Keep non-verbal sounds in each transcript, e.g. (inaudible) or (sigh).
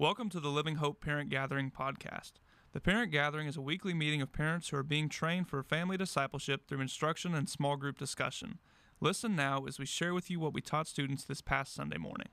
Welcome to the Living Hope Parent Gathering podcast. The Parent Gathering is a weekly meeting of parents who are being trained for family discipleship through instruction and small group discussion. Listen now as we share with you what we taught students this past Sunday morning.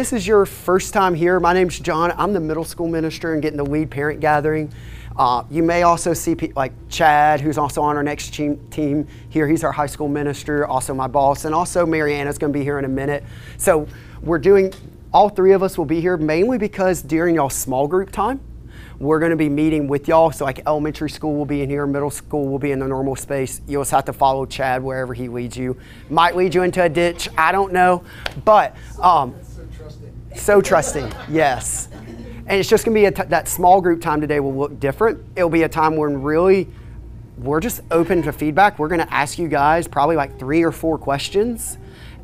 This is your first time here, my name's John. I'm the middle school minister and getting the lead parent gathering. Uh, you may also see like Chad, who's also on our next team here. He's our high school minister, also my boss, and also Mariana's going to be here in a minute. So we're doing, all three of us will be here mainly because during y'all small group time, we're going to be meeting with y'all. So, like elementary school will be in here, middle school will be in the normal space. You'll just have to follow Chad wherever he leads you. Might lead you into a ditch, I don't know. But um, so trusting, yes. And it's just going to be that small group time today will look different. It'll be a time when really we're just open to feedback. We're going to ask you guys probably like three or four questions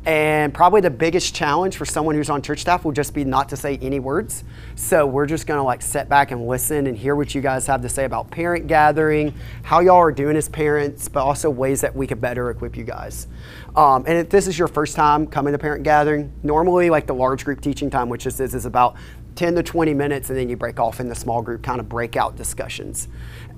and probably the biggest challenge for someone who's on church staff will just be not to say any words. So we're just to like sit back and listen and hear what you guys have to say about parent gathering, how y'all are doing as parents, but also ways that we could better equip you guys. Um, and if this is your first time coming to parent gathering, normally like the large group teaching time, which this is, is about 10 to 20 minutes and then you break off in the small group kind of breakout discussions.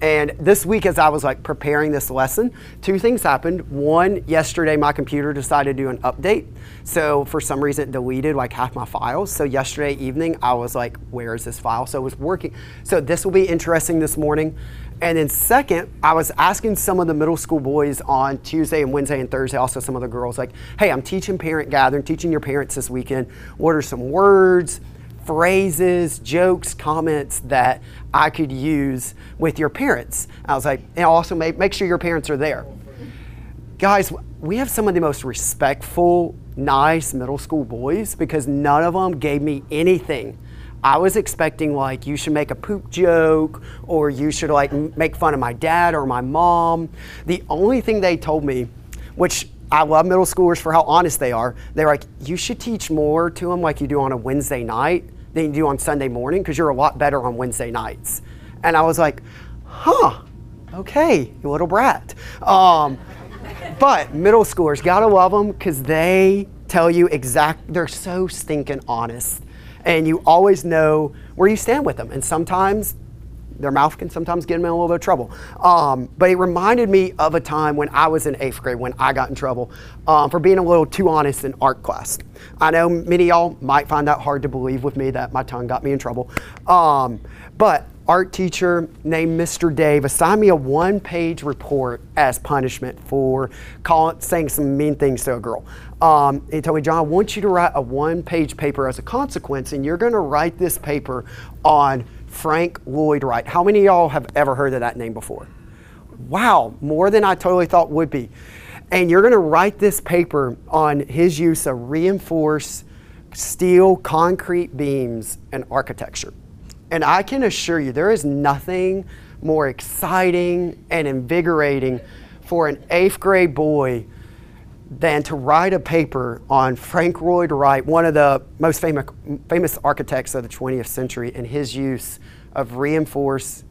And this week, as I was like preparing this lesson, two things happened. One, yesterday my computer decided to do an update. So for some reason it deleted like half my files. So yesterday evening I was like, where is this file? So it was working. So this will be interesting this morning. And then second, I was asking some of the middle school boys on Tuesday and Wednesday and Thursday, also some of the girls, like, hey, I'm teaching parent gathering, teaching your parents this weekend. What are some words? Phrases, jokes, comments that I could use with your parents. I was like, and also make, make sure your parents are there. Guys, we have some of the most respectful, nice middle school boys because none of them gave me anything. I was expecting like you should make a poop joke or you should like make fun of my dad or my mom. The only thing they told me, which I love middle schoolers for how honest they are. They're like, you should teach more to them like you do on a Wednesday night than you do on Sunday morning because you're a lot better on Wednesday nights. And I was like, huh, okay, you little brat. Um, but middle schoolers, gotta love them because they tell you exact, they're so stinking honest. And you always know where you stand with them. And sometimes their mouth can sometimes get them in a little bit of trouble. Um, but it reminded me of a time when I was in eighth grade when I got in trouble um, for being a little too honest in art class. I know many y'all might find that hard to believe with me that my tongue got me in trouble. Um, but art teacher named Mr. Dave assigned me a one-page report as punishment for calling, saying some mean things to a girl. Um, he told me, John, I want you to write a one-page paper as a consequence, and you're going to write this paper on Frank Lloyd Wright. How many of y'all have ever heard of that name before? Wow, more than I totally thought would be. And you're going to write this paper on his use of reinforced steel concrete beams and architecture. And I can assure you, there is nothing more exciting and invigorating for an eighth grade boy than to write a paper on Frank Lloyd Wright, one of the most famous, famous architects of the 20th century, and his use of reinforced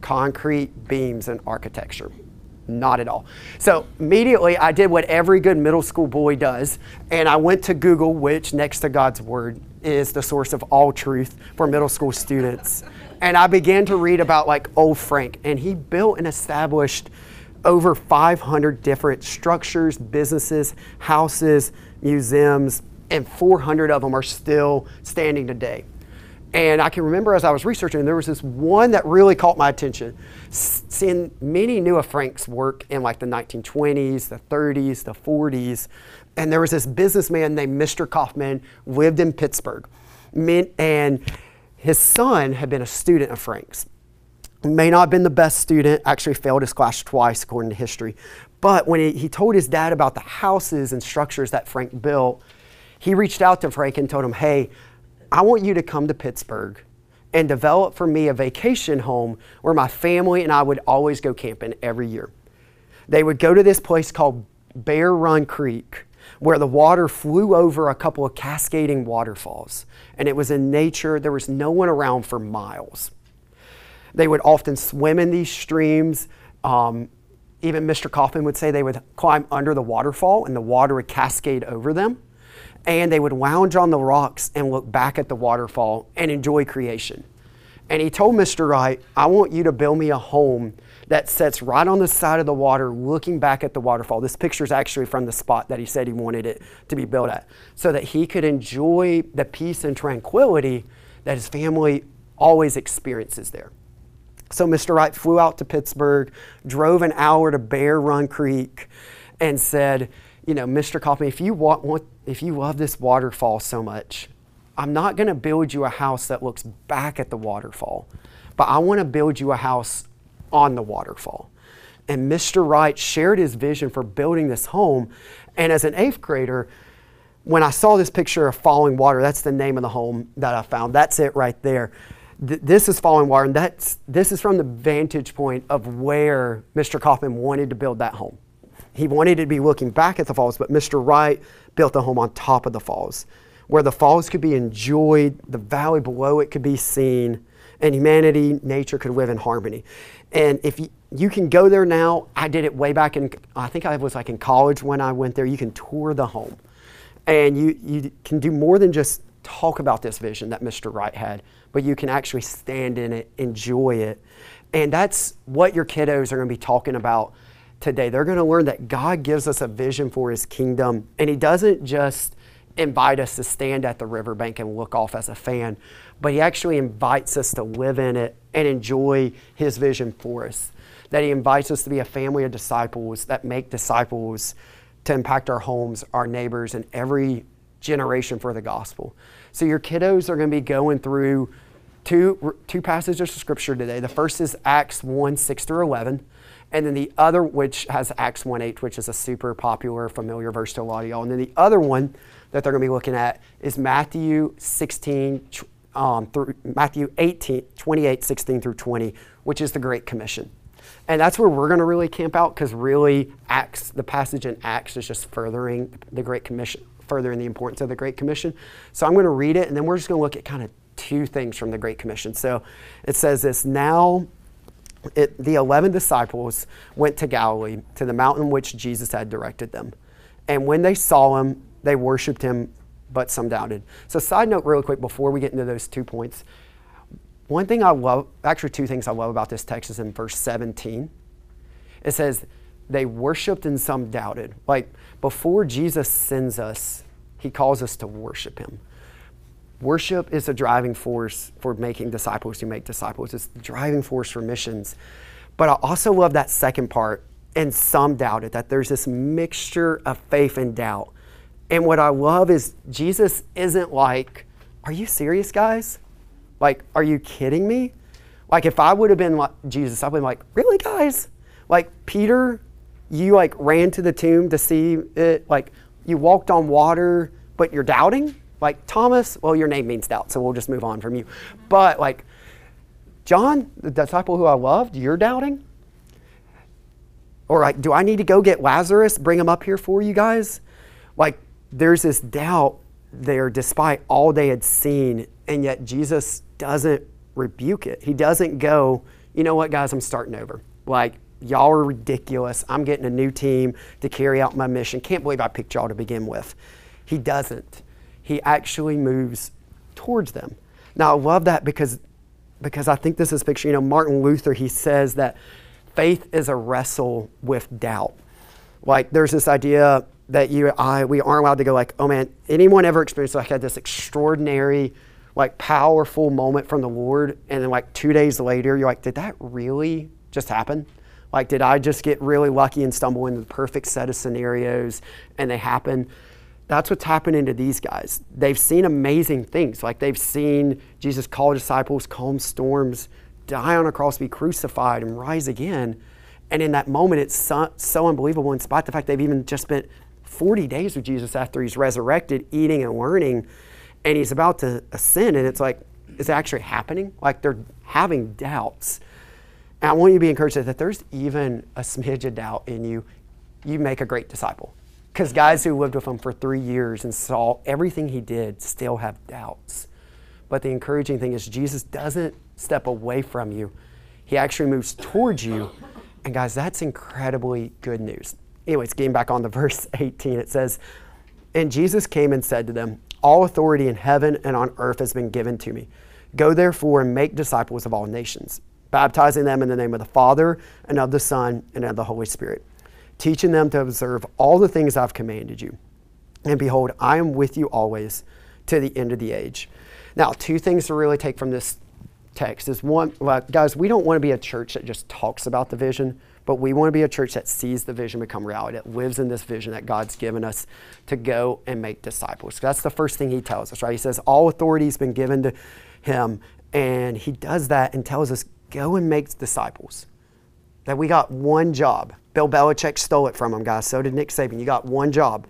concrete beams in architecture. Not at all. So immediately I did what every good middle school boy does, and I went to Google, which next to God's Word is the source of all truth for middle school students. And I began to read about like old Frank, and he built and established over 500 different structures, businesses, houses, museums, and 400 of them are still standing today. And I can remember as I was researching, there was this one that really caught my attention. Seeing many knew of Frank's work in like the 1920s, the 30s, the 40s. And there was this businessman named Mr. Kaufmann, lived in Pittsburgh. And his son had been a student of Frank's may not have been the best student, actually failed his class twice according to history. But when he, he told his dad about the houses and structures that Frank built, he reached out to Frank and told him, hey, I want you to come to Pittsburgh and develop for me a vacation home where my family and I would always go camping every year. They would go to this place called Bear Run Creek where the water flew over a couple of cascading waterfalls. And it was in nature, there was no one around for miles. They would often swim in these streams. Um, even Mr. Kaufmann would say they would climb under the waterfall and the water would cascade over them. And they would lounge on the rocks and look back at the waterfall and enjoy creation. And he told Mr. Wright, I want you to build me a home that sits right on the side of the water looking back at the waterfall. This picture is actually from the spot that he said he wanted it to be built at, so that he could enjoy the peace and tranquility that his family always experiences there. So Mr. Wright flew out to Pittsburgh, drove an hour to Bear Run Creek, and said, you know, Mr. Kaufmann, if you want, want if you love this waterfall so much, I'm not going to build you a house that looks back at the waterfall, but I want to build you a house on the waterfall. And Mr. Wright shared his vision for building this home. And as an eighth grader, when I saw this picture of Fallingwater, that's the name of the home that I found. That's it right there. Th- this is Fallingwater, and that's this is from the vantage point of where Mr. Kaufmann wanted to build that home. He wanted to be looking back at the falls, but Mr. Wright built the home on top of the falls, where the falls could be enjoyed, the valley below it could be seen, and humanity, nature could live in harmony. And if you, you can go there now, I did it way back in, I think I was like in college when I went there. You can tour the home. And you, you can do more than just talk about this vision that Mr. Wright had, but you can actually stand in it, enjoy it. And that's what your kiddos are going to be talking about today. They're going to learn that God gives us a vision for his kingdom, and he doesn't just invite us to stand at the riverbank and look off as a fan, but he actually invites us to live in it and enjoy his vision for us. That he invites us to be a family of disciples that make disciples to impact our homes, our neighbors, and every generation for the gospel. So your kiddos are going to be going through two, two passages of scripture today. The first is Acts 1 6 through 11. And then the other, which has Acts 1 8, which is a super popular, familiar verse to a lot of y'all. And then the other one that they're going to be looking at is Matthew 16 um, through Matthew 18, 28, 16 through 20, which is the Great Commission. And that's where we're going to really camp out because really Acts, the passage in Acts is just furthering the Great Commission, furthering the importance of the Great Commission. So I'm going to read it and then we're just going to look at kind of two things from the Great Commission. So it says this Now it, the 11 disciples went to Galilee, to the mountain which Jesus had directed them. And when they saw him, they worshiped him, but some doubted. So, side note, really quick, before we get into those two points, one thing I love, actually, two things I love about this text is in verse 17. It says, they worshiped and some doubted. Like, before Jesus sends us, he calls us to worship him. Worship is a driving force for making disciples who make disciples. It's the driving force for missions. But I also love that second part, and some doubted, that there's this mixture of faith and doubt. And what I love is Jesus isn't like, Are you serious, guys? Like, are you kidding me? Like, if I would have been like Jesus, I would have been like, Really, guys? Like, Peter, you like ran to the tomb to see it. Like, you walked on water, but you're doubting? Like Thomas, well, your name means doubt, so we'll just move on from you. But like John, the disciple who I loved, you're doubting? Or like, do I need to go get Lazarus, bring him up here for you guys? Like, there's this doubt there despite all they had seen, and yet Jesus doesn't rebuke it. He doesn't go, you know what, guys, I'm starting over. Like, y'all are ridiculous. I'm getting a new team to carry out my mission. Can't believe I picked y'all to begin with. He doesn't he actually moves towards them. Now, I love that because, because I think this is picture, you know, Martin Luther, he says that faith is a wrestle with doubt. Like, there's this idea that you, I, we aren't allowed to go like, oh man, anyone ever experienced like had this extraordinary, like powerful moment from the Lord, and then like two days later, you're like, did that really just happen? Like, did I just get really lucky and stumble into the perfect set of scenarios and they happen? That's what's happening to these guys. They've seen amazing things. Like they've seen Jesus call disciples, calm storms, die on a cross, be crucified, and rise again. And in that moment, it's so, so unbelievable, in spite of the fact they've even just spent 40 days with Jesus after he's resurrected, eating and learning, and he's about to ascend. And it's like, is it actually happening? Like they're having doubts. And I want you to be encouraged that if there's even a smidge of doubt in you, you make a great disciple. Because guys who lived with him for three years and saw everything he did still have doubts. But the encouraging thing is, Jesus doesn't step away from you, He actually moves towards you. And guys, that's incredibly good news. Anyways, getting back on the (laughs) verse 18, it says, And Jesus came and said to them, All authority in heaven and on earth has been given to me. Go therefore and make disciples of all nations, baptizing them in the name of the Father and of the Son and of the Holy Spirit, teaching them to observe all the things I've commanded you. And behold, I am with you always to the end of the age. Now, two things to really take from this text is one, well, guys, we don't want to be a church that just talks about the vision, but we want to be a church that sees the vision become reality, that lives in this vision that God's given us to go and make disciples. That's the first thing he tells us, right? He says, All authority has been given to him, and he does that and tells us, Go and make disciples. That we got one job. Bill Belichick stole it from him, guys. So did Nick Saban. You got one job.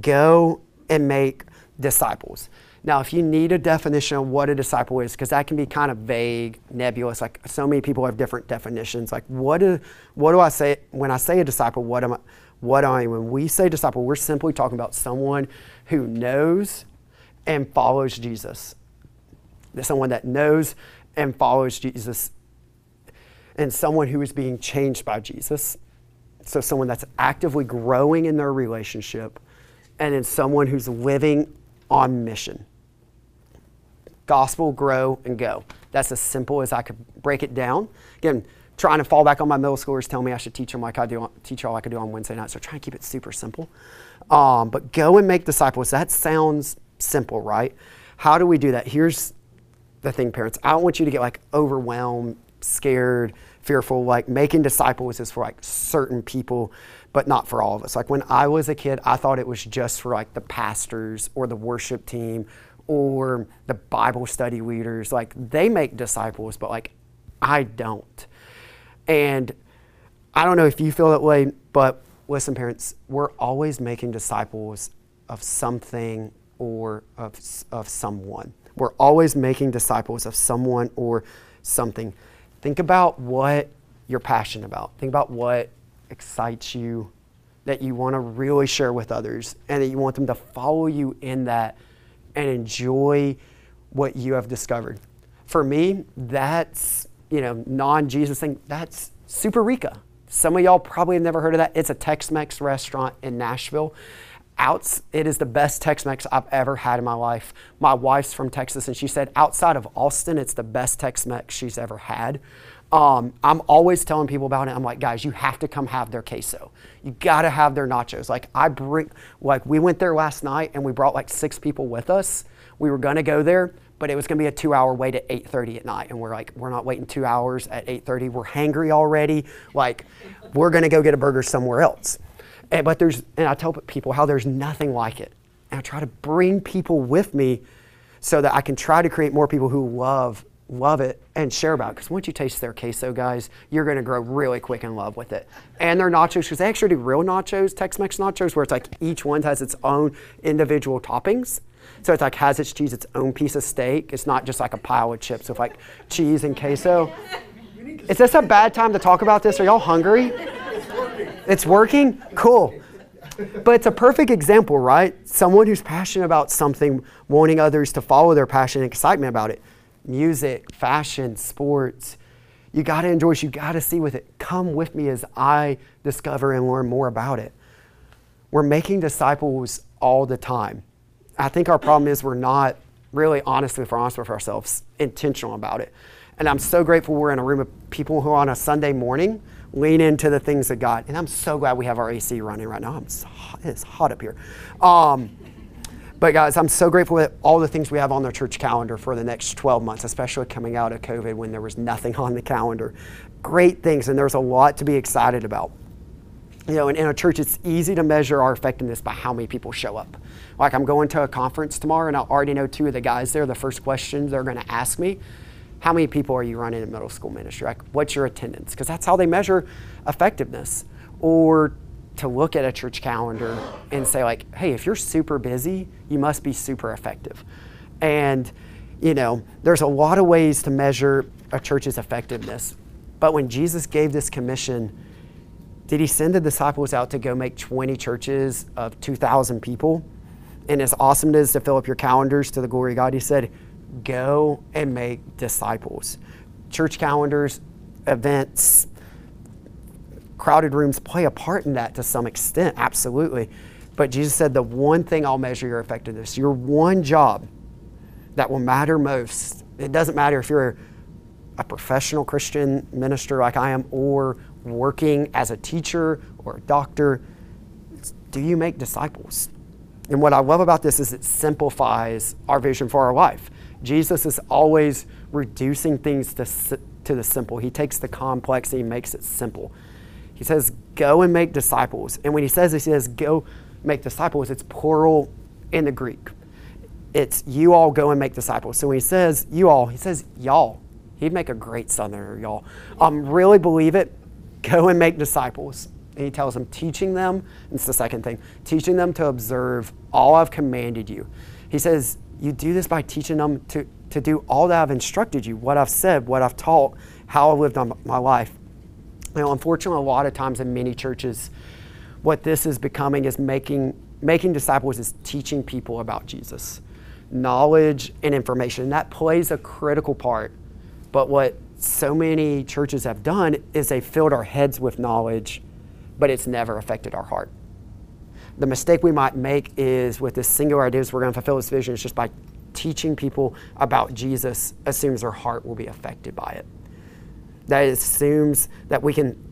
Go and make disciples. Now, if you need a definition of what a disciple is, because that can be kind of vague, nebulous, like so many people have different definitions. Like, what do, what do I say when I say a disciple? What am I? What am I? When we say disciple, we're simply talking about someone who knows and follows Jesus. Someone that knows and follows Jesus, and someone who is being changed by Jesus. So, someone that's actively growing in their relationship, and then someone who's living on mission gospel, grow, and go. That's as simple as I could break it down. Again, trying to fall back on my middle schoolers tell me I should teach them like I do, teach all I do on Wednesday night. So trying to keep it super simple. Um, but go and make disciples. That sounds simple, right? How do we do that? Here's the thing, parents. I don't want you to get like overwhelmed, scared, fearful. Like making disciples is for like certain people, but not for all of us. Like when I was a kid, I thought it was just for like the pastors or the worship team or the Bible study leaders, like they make disciples, but like I don't. And I don't know if you feel that way, but listen, parents, we're always making disciples of something or of, of someone. We're always making disciples of someone or something. Think about what you're passionate about. Think about what excites you, that you want to really share with others, and that you want them to follow you in that and enjoy what you have discovered. For me, that's, you know, non Jesus thing, that's Superica. Some of y'all probably have never heard of that. It's a Tex Mex restaurant in Nashville. Outs, it is the best Tex Mex I've ever had in my life. My wife's from Texas, and she said outside of Austin, it's the best Tex Mex she's ever had. Um, I'm always telling people about it. I'm like, guys, you have to come have their queso. You got to have their nachos. Like I bring, like we went there last night and we brought like six people with us. We were gonna go there, but it was gonna be a two-hour wait at 8:30 at night, and we're like, we're not waiting two hours at 8:30. We're hangry already. Like, we're gonna go get a burger somewhere else. And, but there's, and I tell people how there's nothing like it, and I try to bring people with me so that I can try to create more people who love love it and share about it. Because once you taste their queso, guys, you're going to grow really quick in love with it. And their nachos, because they actually do real nachos, Tex-Mex nachos, where it's like each one has its own individual toppings. So it's like has its cheese its own piece of steak. It's not just like a pile of chips with like cheese and queso. Is this a bad time to talk about this? Are y'all hungry? It's working? Cool. But it's a perfect example, right? Someone who's passionate about something, wanting others to follow their passion and excitement about it music, fashion, sports. You got to enjoy it. You got to see with it. Come with me as I discover and learn more about it. We're making disciples all the time. I think our problem is we're not really honest, if we're honest with ourselves, intentional about it. And I'm so grateful we're in a room of people who on a Sunday morning lean into the things of God. And I'm so glad we have our AC running right now. I'm so hot. It's hot up here. Um, but guys, I'm so grateful for all the things we have on the church calendar for the next 12 months, especially coming out of COVID when there was nothing (laughs) on the calendar. Great things, and there's a lot to be excited about. You know, in a church, it's easy to measure our effectiveness by how many people show up. Like, I'm going to a conference tomorrow, and I already know two of the guys there. The first questions they're going to ask me, How many people are you running in middle school ministry? Like, what's your attendance? Because that's how they measure effectiveness. Or to look at a church calendar and say like, hey, if you're super busy, you must be super effective. And you know, there's a lot of ways to measure a church's effectiveness. But when Jesus gave this commission, did he send the disciples out to go make 20 churches of 2,000 people? And as awesome it is to fill up your calendars to the glory of God, he said, go and make disciples. Church calendars, events, crowded rooms play a part in that to some extent, absolutely. But Jesus said, The one thing I'll measure your effectiveness, your one job that will matter most. It doesn't matter if you're a professional Christian minister like I am or working as a teacher or a doctor. Do you make disciples? And what I love about this is it simplifies our vision for our life. Jesus is always reducing things to, to the simple. He takes the complex and he makes it simple. He says, Go and make disciples. And when he says this, he says, Go make disciples, it's plural in the Greek. It's you all go and make disciples. So when he says you all, he says y'all. He'd make a great southerner, y'all. Um, really believe it. Go and make disciples. And he tells them, teaching them, it's the second thing, teaching them to observe all I've commanded you. He says, you do this by teaching them to, to do all that I've instructed you, what I've said, what I've taught, how I've lived my life. You know, unfortunately, a lot of times in many churches, what this is becoming is making making disciples is teaching people about Jesus, knowledge and information. That plays a critical part. But what so many churches have done is they filled our heads with knowledge, but it's never affected our heart. The mistake we might make is with this singular idea is we're going to fulfill this vision is just by teaching people about Jesus assumes their heart will be affected by it. That assumes that we can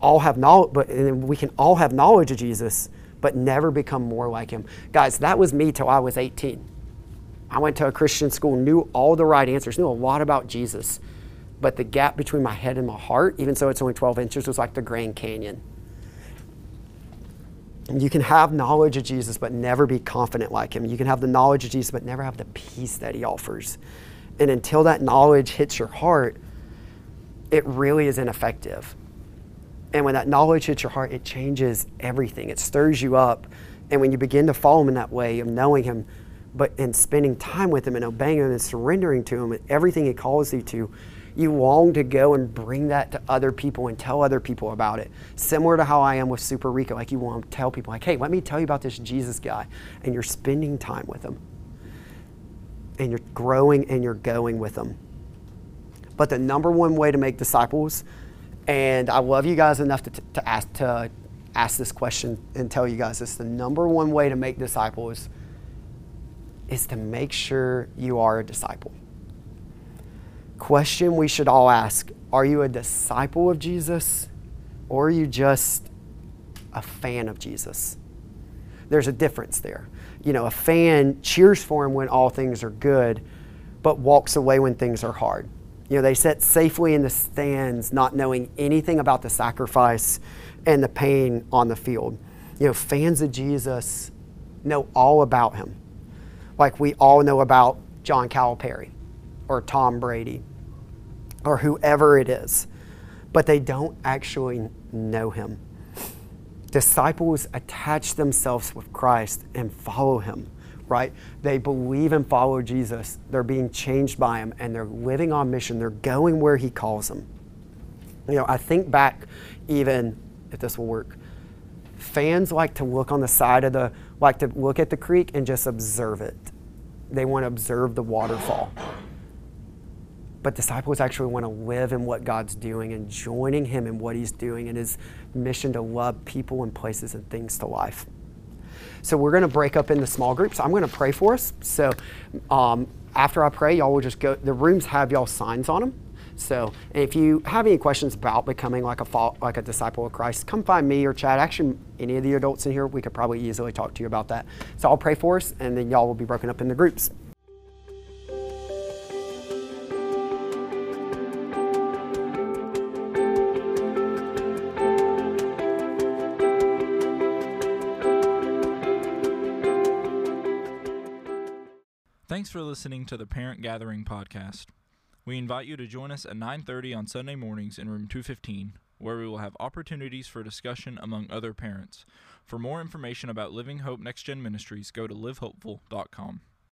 all have knowledge, but we can all have knowledge of Jesus, but never become more like him. Guys, that was me till I was 18. I went to a Christian school, knew all the right answers, knew a lot about Jesus, but the gap between my head and my heart, even though it's only 12 inches, was like the Grand Canyon. You can have knowledge of Jesus, but never be confident like him. You can have the knowledge of Jesus, but never have the peace that he offers. And until that knowledge hits your heart, it really is ineffective. And when that knowledge hits your heart, it changes everything. It stirs you up. And when you begin to follow him in that way of knowing him, but in spending time with him and obeying him and surrendering to him and everything he calls you to, you long to go and bring that to other people and tell other people about it. Similar to how I am with Superica, like you want to tell people, like, hey, let me tell you about this Jesus guy. And you're spending time with him. And you're growing and you're going with him. But the number one way to make disciples and I love you guys enough to, to, ask, to ask this question and tell you guys this. The number one way to make disciples is to make sure you are a disciple. Question we should all ask Are you a disciple of Jesus or are you just a fan of Jesus? There's a difference there. You know, a fan cheers for him when all things are good, but walks away when things are hard. You know, they sat safely in the stands, not knowing anything about the sacrifice and the pain on the field. You know, fans of Jesus know all about him, like we all know about John Calipari or Tom Brady or whoever it is, but they don't actually know him. Disciples attach themselves with Christ and follow him right? They believe and follow Jesus. They're being changed by him and they're living on mission. They're going where he calls them. You know, I think back even if this will work. Fans like to look on the side of the like to look at the creek and just observe it. They want to observe the waterfall. But disciples actually want to live in what God's doing and joining him in what he's doing and his mission to love people and places and things to life. So we're going to break up into small groups. I'm going to pray for us. So um, after I pray, y'all will just go. The rooms have y'all signs on them. So if you have any questions about becoming like a like a disciple of Christ, come find me or Chad. Actually, any of the adults in here, we could probably easily talk to you about that. So I'll pray for us, and then y'all will be broken up into groups. Thanks for listening to the Parent Gathering podcast. We invite you to join us at 9:30 on Sunday mornings in room 215, where we will have opportunities for discussion among other parents. For more information about Living Hope Next Gen Ministries, go to livehopeful.com.